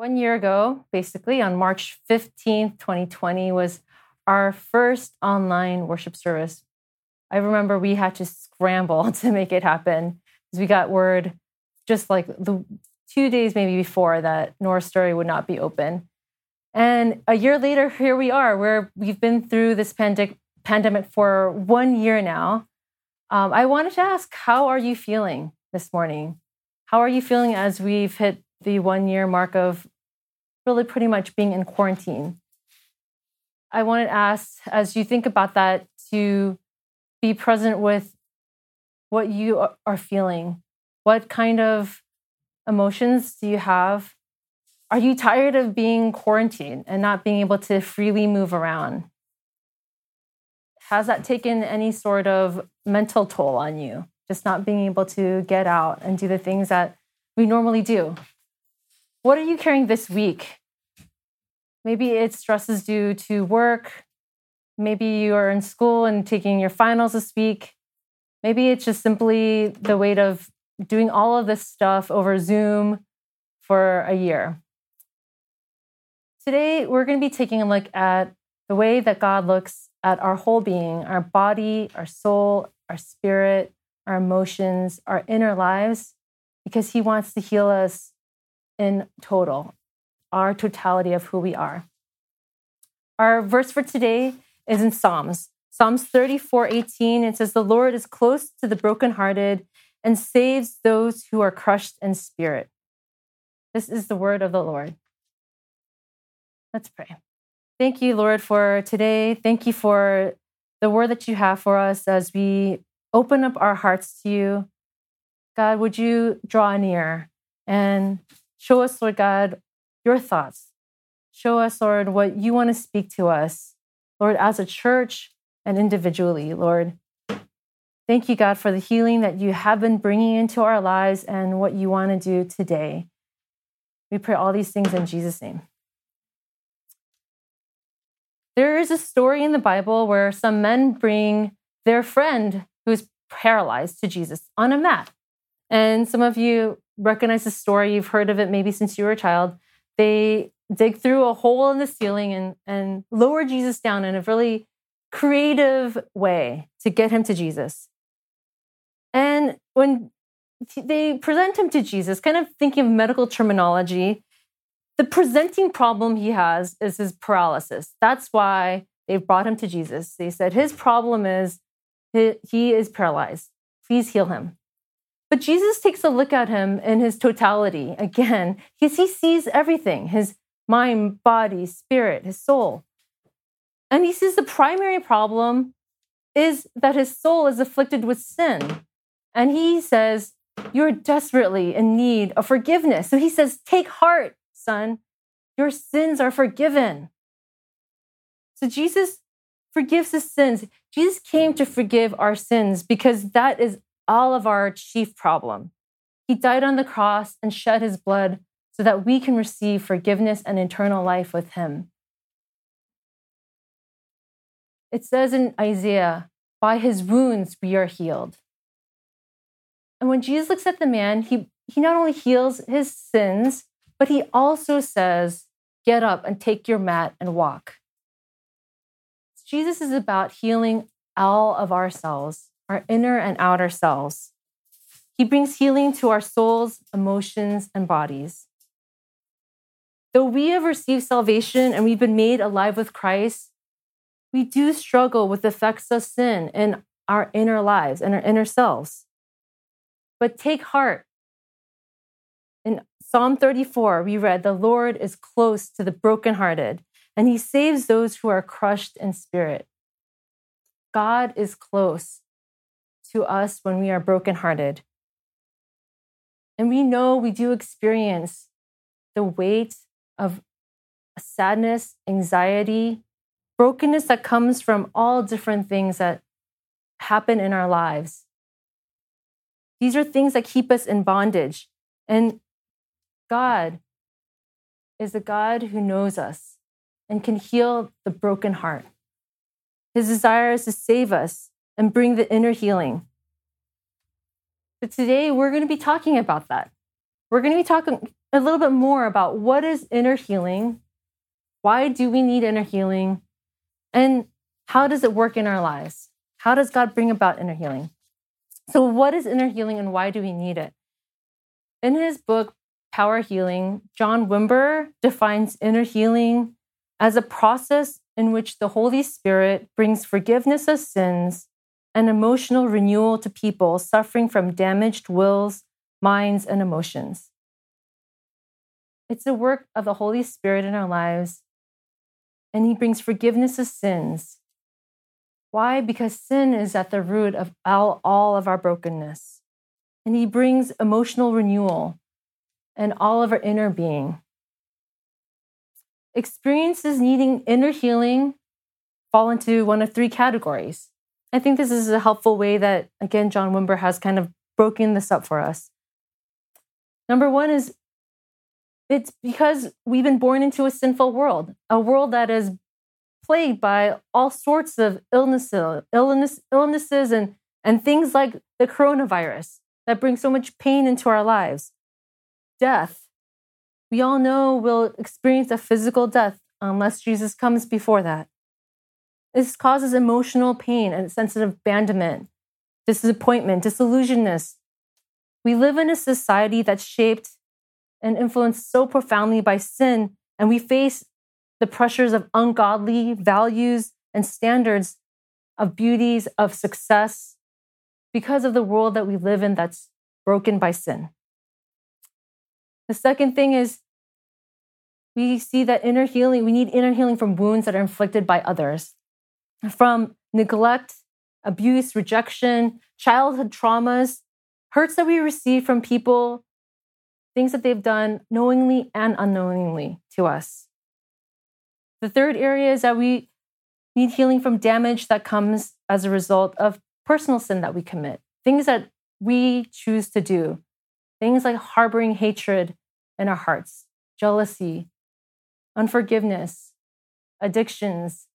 One year ago, basically on March 15th, 2020, was our first online worship service. I remember we had to scramble to make it happen because we got word just like the two days maybe before that North Story would not be open. And a year later, here we are, where we've been through this pandemic, pandemic for one year now. Um, I wanted to ask, how are you feeling this morning? How are you feeling as we've hit the one year mark of really pretty much being in quarantine? I wanted to ask, as you think about that, to be present with what you are feeling. What kind of emotions do you have? Are you tired of being quarantined and not being able to freely move around? Has that taken any sort of mental toll on you? Just not being able to get out and do the things that we normally do? What are you carrying this week? Maybe it's stresses due to work. Maybe you are in school and taking your finals this week. Maybe it's just simply the weight of doing all of this stuff over Zoom for a year. Today, we're going to be taking a look at the way that God looks at our whole being, our body, our soul, our spirit, our emotions, our inner lives, because He wants to heal us in total, our totality of who we are. Our verse for today is in Psalms. Psalms 34 18, it says, The Lord is close to the brokenhearted and saves those who are crushed in spirit. This is the word of the Lord. Let's pray. Thank you, Lord, for today. Thank you for the word that you have for us as we open up our hearts to you. God, would you draw near and show us, Lord God, your thoughts. Show us, Lord, what you want to speak to us, Lord, as a church and individually, Lord. Thank you, God, for the healing that you have been bringing into our lives and what you want to do today. We pray all these things in Jesus' name. There is a story in the Bible where some men bring their friend who's paralyzed to Jesus on a mat. And some of you recognize the story, you've heard of it maybe since you were a child. They dig through a hole in the ceiling and, and lower Jesus down in a really creative way to get him to Jesus. And when they present him to Jesus, kind of thinking of medical terminology, the presenting problem he has is his paralysis. That's why they brought him to Jesus. They said his problem is he is paralyzed. Please heal him. But Jesus takes a look at him in his totality again, because he sees everything his mind, body, spirit, his soul. And he sees the primary problem is that his soul is afflicted with sin. And he says, You're desperately in need of forgiveness. So he says, Take heart, son. Your sins are forgiven. So Jesus forgives his sins. Jesus came to forgive our sins because that is all of our chief problem. He died on the cross and shed his blood so that we can receive forgiveness and eternal life with him. It says in Isaiah, by his wounds we are healed. And when Jesus looks at the man, he, he not only heals his sins, but he also says, Get up and take your mat and walk. Jesus is about healing all of ourselves, our inner and outer selves. He brings healing to our souls, emotions, and bodies. Though we have received salvation and we've been made alive with Christ, we do struggle with the effects of sin in our inner lives and our inner selves. But take heart. In Psalm 34, we read, The Lord is close to the brokenhearted, and he saves those who are crushed in spirit. God is close to us when we are brokenhearted. And we know we do experience the weight of sadness, anxiety, brokenness that comes from all different things that happen in our lives. These are things that keep us in bondage. And God is a God who knows us and can heal the broken heart. His desire is to save us and bring the inner healing. But today we're going to be talking about that. We're going to be talking a little bit more about what is inner healing, why do we need inner healing, and how does it work in our lives? How does God bring about inner healing? So, what is inner healing and why do we need it? In his book, Power Healing, John Wimber defines inner healing as a process in which the Holy Spirit brings forgiveness of sins and emotional renewal to people suffering from damaged wills, minds, and emotions. It's a work of the Holy Spirit in our lives, and He brings forgiveness of sins. Why? Because sin is at the root of all, all of our brokenness. And He brings emotional renewal and all of our inner being. Experiences needing inner healing fall into one of three categories. I think this is a helpful way that, again, John Wimber has kind of broken this up for us. Number one is it's because we've been born into a sinful world, a world that is plagued by all sorts of illnesses, illness, illnesses and, and things like the coronavirus that bring so much pain into our lives. Death. We all know we'll experience a physical death unless Jesus comes before that. This causes emotional pain and a sense of abandonment, disappointment, disillusionment. We live in a society that's shaped and influenced so profoundly by sin, and we face the pressures of ungodly values and standards of beauties, of success, because of the world that we live in that's broken by sin. The second thing is we see that inner healing, we need inner healing from wounds that are inflicted by others from neglect, abuse, rejection, childhood traumas, hurts that we receive from people, things that they've done knowingly and unknowingly to us. The third area is that we need healing from damage that comes as a result of personal sin that we commit, things that we choose to do, things like harboring hatred in our hearts, jealousy, unforgiveness, addictions,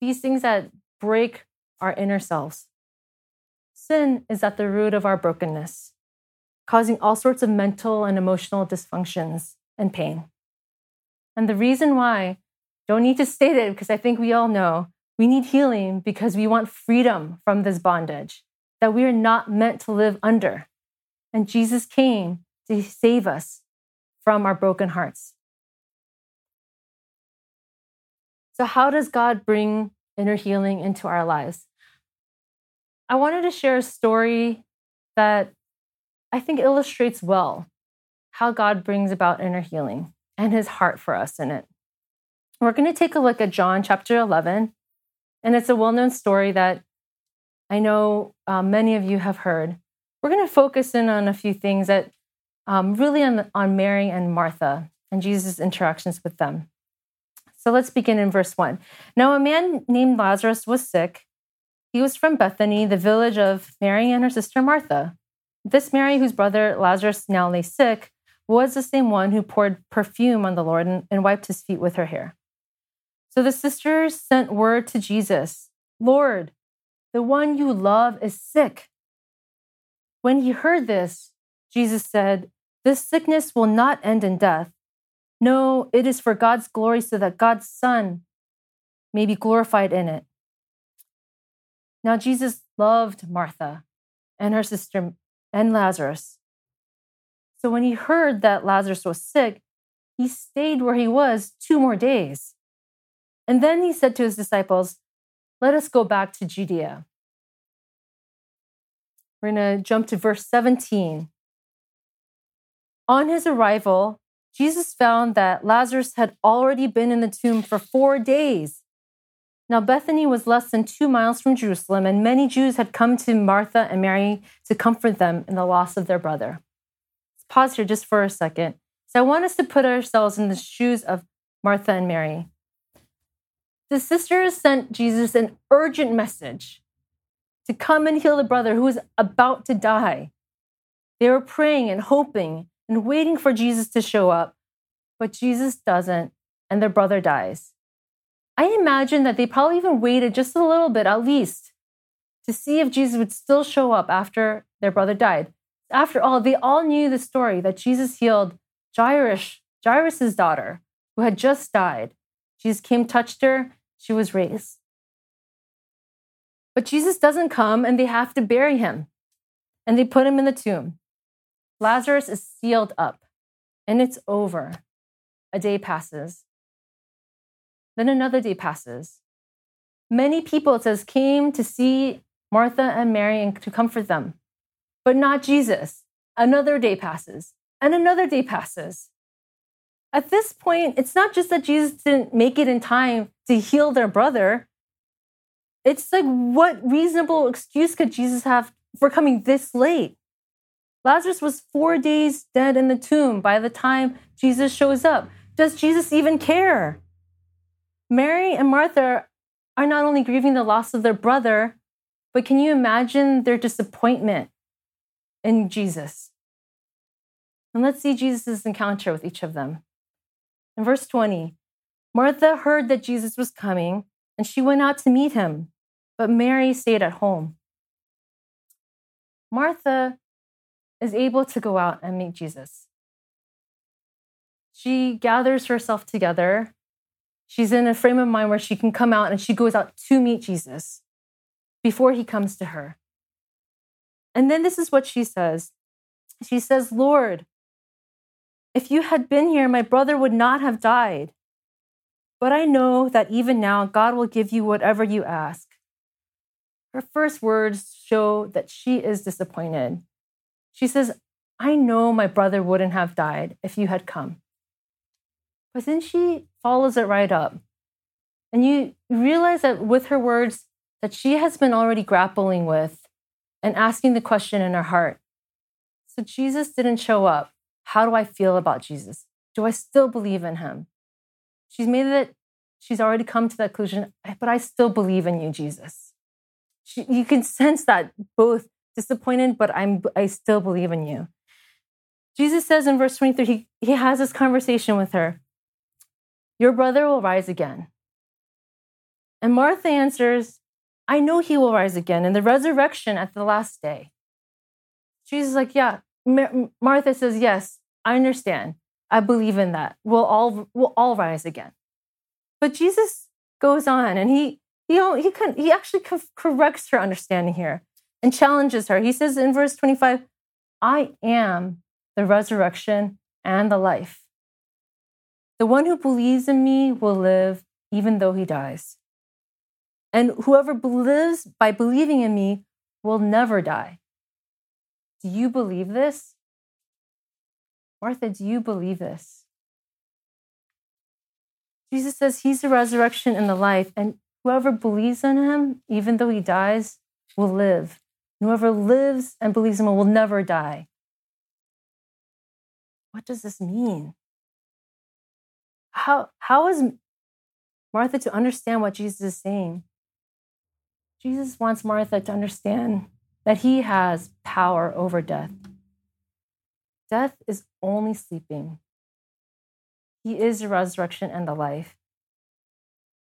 these things that break our inner selves. Sin is at the root of our brokenness, causing all sorts of mental and emotional dysfunctions and pain. And the reason why, don't need to state it because I think we all know, we need healing because we want freedom from this bondage that we are not meant to live under. And Jesus came to save us from our broken hearts. So, how does God bring inner healing into our lives? I wanted to share a story that I think illustrates well how God brings about inner healing and his heart for us in it. We're going to take a look at John chapter 11, and it's a well known story that I know um, many of you have heard. We're going to focus in on a few things that um, really on, on Mary and Martha and Jesus' interactions with them. So let's begin in verse 1. Now, a man named Lazarus was sick. He was from Bethany, the village of Mary and her sister Martha. This Mary, whose brother Lazarus now lay sick, was the same one who poured perfume on the Lord and, and wiped his feet with her hair. So the sisters sent word to Jesus Lord, the one you love is sick. When he heard this, Jesus said, This sickness will not end in death. No, it is for God's glory so that God's Son may be glorified in it. Now, Jesus loved Martha and her sister and Lazarus. So when he heard that Lazarus was sick, he stayed where he was two more days. And then he said to his disciples, Let us go back to Judea. We're going to jump to verse 17. On his arrival, Jesus found that Lazarus had already been in the tomb for four days. Now, Bethany was less than two miles from Jerusalem, and many Jews had come to Martha and Mary to comfort them in the loss of their brother. Let's pause here just for a second. So, I want us to put ourselves in the shoes of Martha and Mary. The sisters sent Jesus an urgent message to come and heal the brother who was about to die. They were praying and hoping and waiting for Jesus to show up, but Jesus doesn't, and their brother dies. I imagine that they probably even waited just a little bit, at least, to see if Jesus would still show up after their brother died. After all, they all knew the story that Jesus healed Jairus, Jairus' daughter, who had just died. Jesus came, touched her, she was raised. But Jesus doesn't come and they have to bury him. And they put him in the tomb. Lazarus is sealed up and it's over. A day passes. Then another day passes. Many people, it says, came to see Martha and Mary and to comfort them, but not Jesus. Another day passes and another day passes. At this point, it's not just that Jesus didn't make it in time to heal their brother. It's like, what reasonable excuse could Jesus have for coming this late? Lazarus was four days dead in the tomb by the time Jesus shows up. Does Jesus even care? Mary and Martha are not only grieving the loss of their brother, but can you imagine their disappointment in Jesus? And let's see Jesus' encounter with each of them. In verse 20, Martha heard that Jesus was coming and she went out to meet him, but Mary stayed at home. Martha is able to go out and meet Jesus. She gathers herself together. She's in a frame of mind where she can come out and she goes out to meet Jesus before he comes to her. And then this is what she says She says, Lord, if you had been here, my brother would not have died. But I know that even now, God will give you whatever you ask. Her first words show that she is disappointed. She says, I know my brother wouldn't have died if you had come. But then she follows it right up. And you realize that with her words, that she has been already grappling with and asking the question in her heart. So Jesus didn't show up. How do I feel about Jesus? Do I still believe in him? She's made it, she's already come to that conclusion, but I still believe in you, Jesus. She, you can sense that both disappointed, but I'm, I still believe in you. Jesus says in verse 23, he, he has this conversation with her Your brother will rise again. And Martha answers, I know he will rise again in the resurrection at the last day. Jesus is like, Yeah, Martha says, Yes, I understand. I believe in that. We'll all, we'll all rise again. But Jesus goes on and he, you know, he, can, he actually corrects her understanding here and challenges her. He says in verse 25, I am the resurrection and the life. The one who believes in me will live even though he dies. And whoever believes by believing in me will never die. Do you believe this? Martha, do you believe this? Jesus says he's the resurrection and the life, and whoever believes in him, even though he dies, will live. Whoever lives and believes in him will never die. What does this mean? How, how is Martha to understand what Jesus is saying? Jesus wants Martha to understand that he has power over death. Death is only sleeping. He is the resurrection and the life.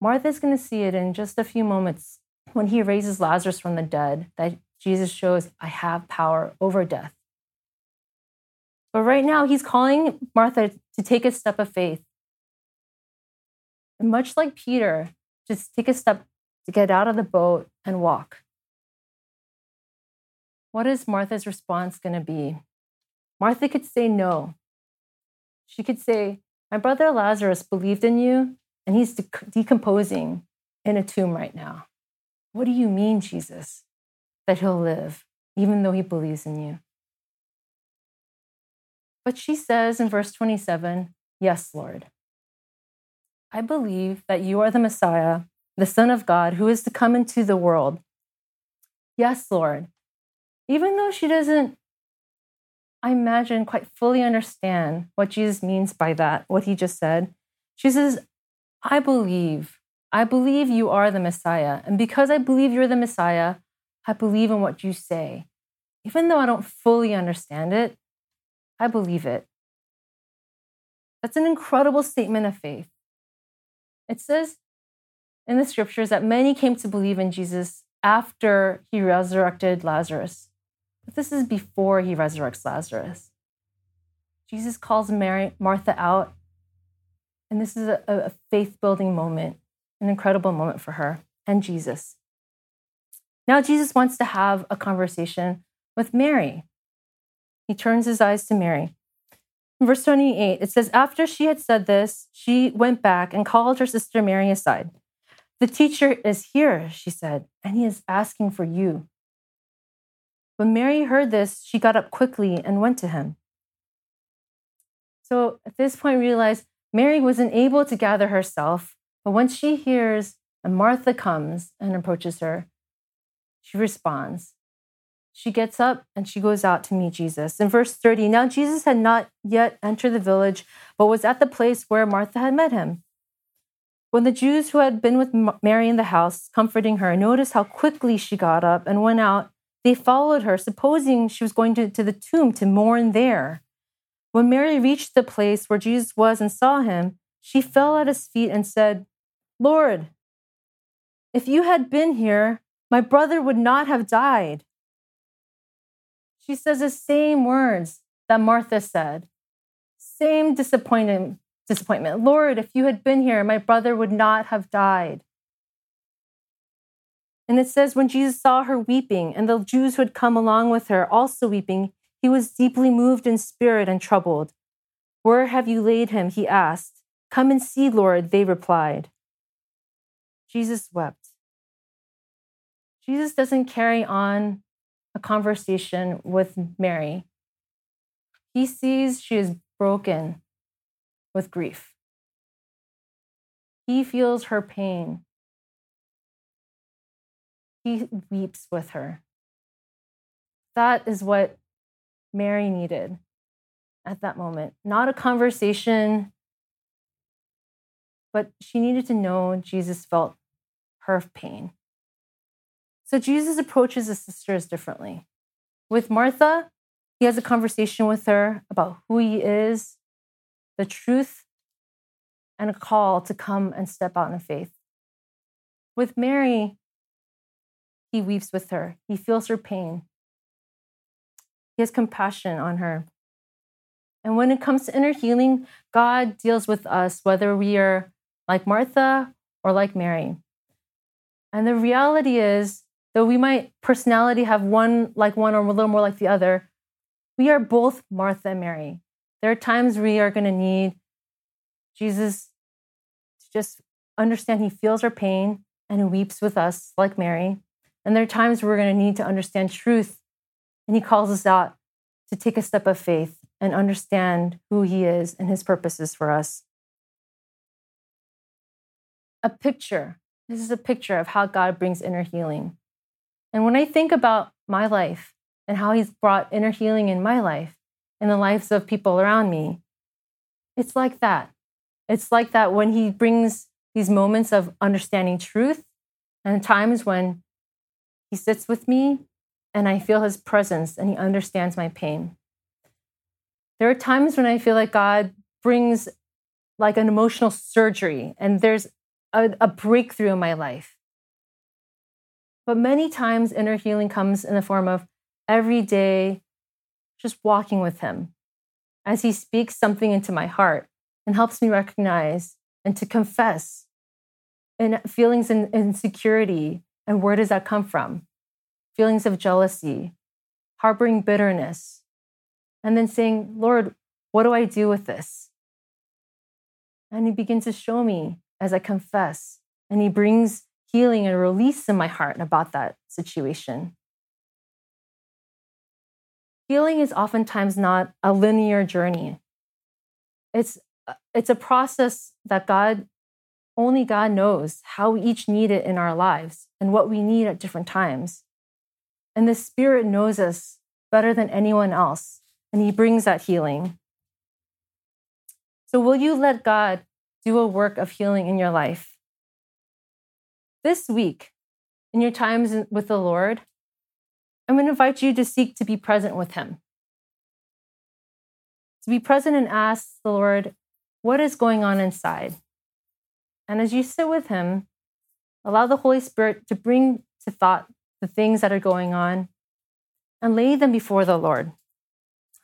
Martha's going to see it in just a few moments when he raises Lazarus from the dead that Jesus shows, I have power over death. But right now, he's calling Martha to take a step of faith. And much like Peter, just take a step to get out of the boat and walk. What is Martha's response going to be? Martha could say no. She could say, My brother Lazarus believed in you, and he's de- decomposing in a tomb right now. What do you mean, Jesus, that he'll live, even though he believes in you? But she says in verse 27, Yes, Lord. I believe that you are the Messiah, the Son of God, who is to come into the world. Yes, Lord even though she doesn't, I imagine, quite fully understand what Jesus means by that, what he just said, she says, I believe. I believe you are the Messiah. And because I believe you're the Messiah, I believe in what you say. Even though I don't fully understand it, I believe it. That's an incredible statement of faith. It says in the scriptures that many came to believe in Jesus after he resurrected Lazarus. But this is before he resurrects Lazarus. Jesus calls Mary, Martha out. And this is a, a faith building moment, an incredible moment for her and Jesus. Now, Jesus wants to have a conversation with Mary. He turns his eyes to Mary. In verse 28, it says, After she had said this, she went back and called her sister Mary aside. The teacher is here, she said, and he is asking for you. When Mary heard this, she got up quickly and went to him. So at this point, realize Mary wasn't able to gather herself, but once she hears and Martha comes and approaches her, she responds. She gets up and she goes out to meet Jesus. In verse 30, now Jesus had not yet entered the village, but was at the place where Martha had met him. When the Jews who had been with Mary in the house, comforting her, noticed how quickly she got up and went out, they followed her, supposing she was going to, to the tomb to mourn there. When Mary reached the place where Jesus was and saw him, she fell at his feet and said, Lord, if you had been here, my brother would not have died. She says the same words that Martha said. Same disappointment, disappointment. Lord, if you had been here, my brother would not have died. And it says, when Jesus saw her weeping, and the Jews who had come along with her also weeping, he was deeply moved in spirit and troubled. Where have you laid him? He asked. Come and see, Lord, they replied. Jesus wept. Jesus doesn't carry on a conversation with Mary. He sees she is broken with grief. He feels her pain. He weeps with her. That is what Mary needed at that moment. Not a conversation, but she needed to know Jesus felt her pain. So Jesus approaches his sisters differently. With Martha, he has a conversation with her about who he is, the truth, and a call to come and step out in faith. With Mary, he weeps with her, he feels her pain, he has compassion on her. And when it comes to inner healing, God deals with us whether we are like Martha or like Mary. And the reality is, though we might personality have one like one or a little more like the other, we are both Martha and Mary. There are times we are going to need Jesus to just understand he feels our pain and weeps with us like Mary. And there are times we're going to need to understand truth and he calls us out to take a step of faith and understand who he is and his purposes for us. A picture. This is a picture of how God brings inner healing. And when I think about my life and how he's brought inner healing in my life and the lives of people around me, it's like that. It's like that when he brings these moments of understanding truth and times when he sits with me and I feel his presence and he understands my pain. There are times when I feel like God brings like an emotional surgery and there's a, a breakthrough in my life. But many times, inner healing comes in the form of every day just walking with him as he speaks something into my heart and helps me recognize and to confess and feelings and insecurity and where does that come from feelings of jealousy, harboring bitterness, and then saying, Lord, what do I do with this? And He begins to show me as I confess, and He brings healing and release in my heart about that situation. Healing is oftentimes not a linear journey. It's, it's a process that God, only God knows how we each need it in our lives and what we need at different times. And the Spirit knows us better than anyone else, and He brings that healing. So, will you let God do a work of healing in your life? This week, in your times with the Lord, I'm going to invite you to seek to be present with Him. To be present and ask the Lord, what is going on inside? And as you sit with Him, allow the Holy Spirit to bring to thought the things that are going on and lay them before the Lord.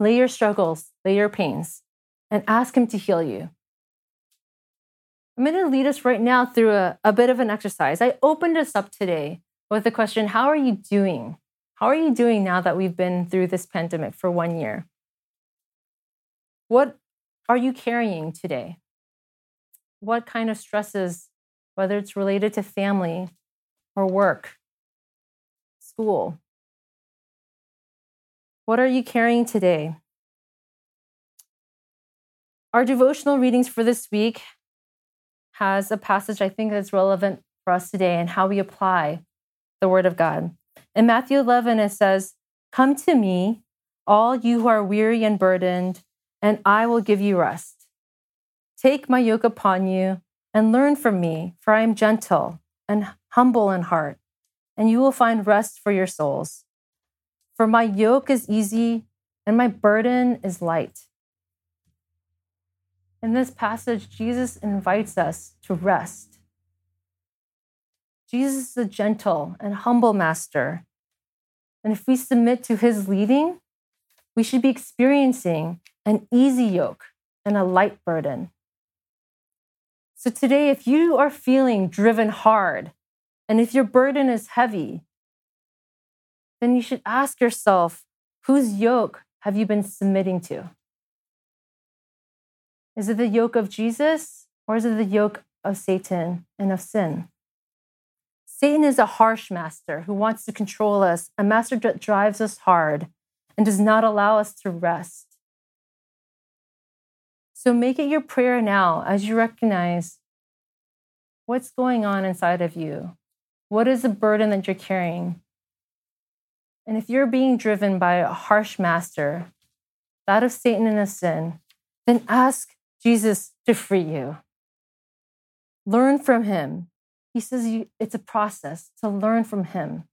lay your struggles, lay your pains, and ask Him to heal you. I'm going to lead us right now through a, a bit of an exercise. I opened us up today with the question How are you doing? How are you doing now that we've been through this pandemic for one year? What are you carrying today? What kind of stresses, whether it's related to family or work, school, what are you carrying today? Our devotional readings for this week has a passage I think that's relevant for us today and how we apply the Word of God. In Matthew 11, it says, Come to me, all you who are weary and burdened, and I will give you rest. Take my yoke upon you and learn from me, for I am gentle and humble in heart, and you will find rest for your souls. For my yoke is easy and my burden is light. In this passage, Jesus invites us to rest. Jesus is a gentle and humble master. And if we submit to his leading, we should be experiencing an easy yoke and a light burden. So today, if you are feeling driven hard and if your burden is heavy, then you should ask yourself whose yoke have you been submitting to? Is it the yoke of Jesus or is it the yoke of Satan and of sin? Satan is a harsh master who wants to control us, a master that drives us hard and does not allow us to rest. So make it your prayer now as you recognize what's going on inside of you. What is the burden that you're carrying? And if you're being driven by a harsh master, that of Satan and of sin, then ask Jesus to free you. Learn from him. He says you, it's a process to learn from him.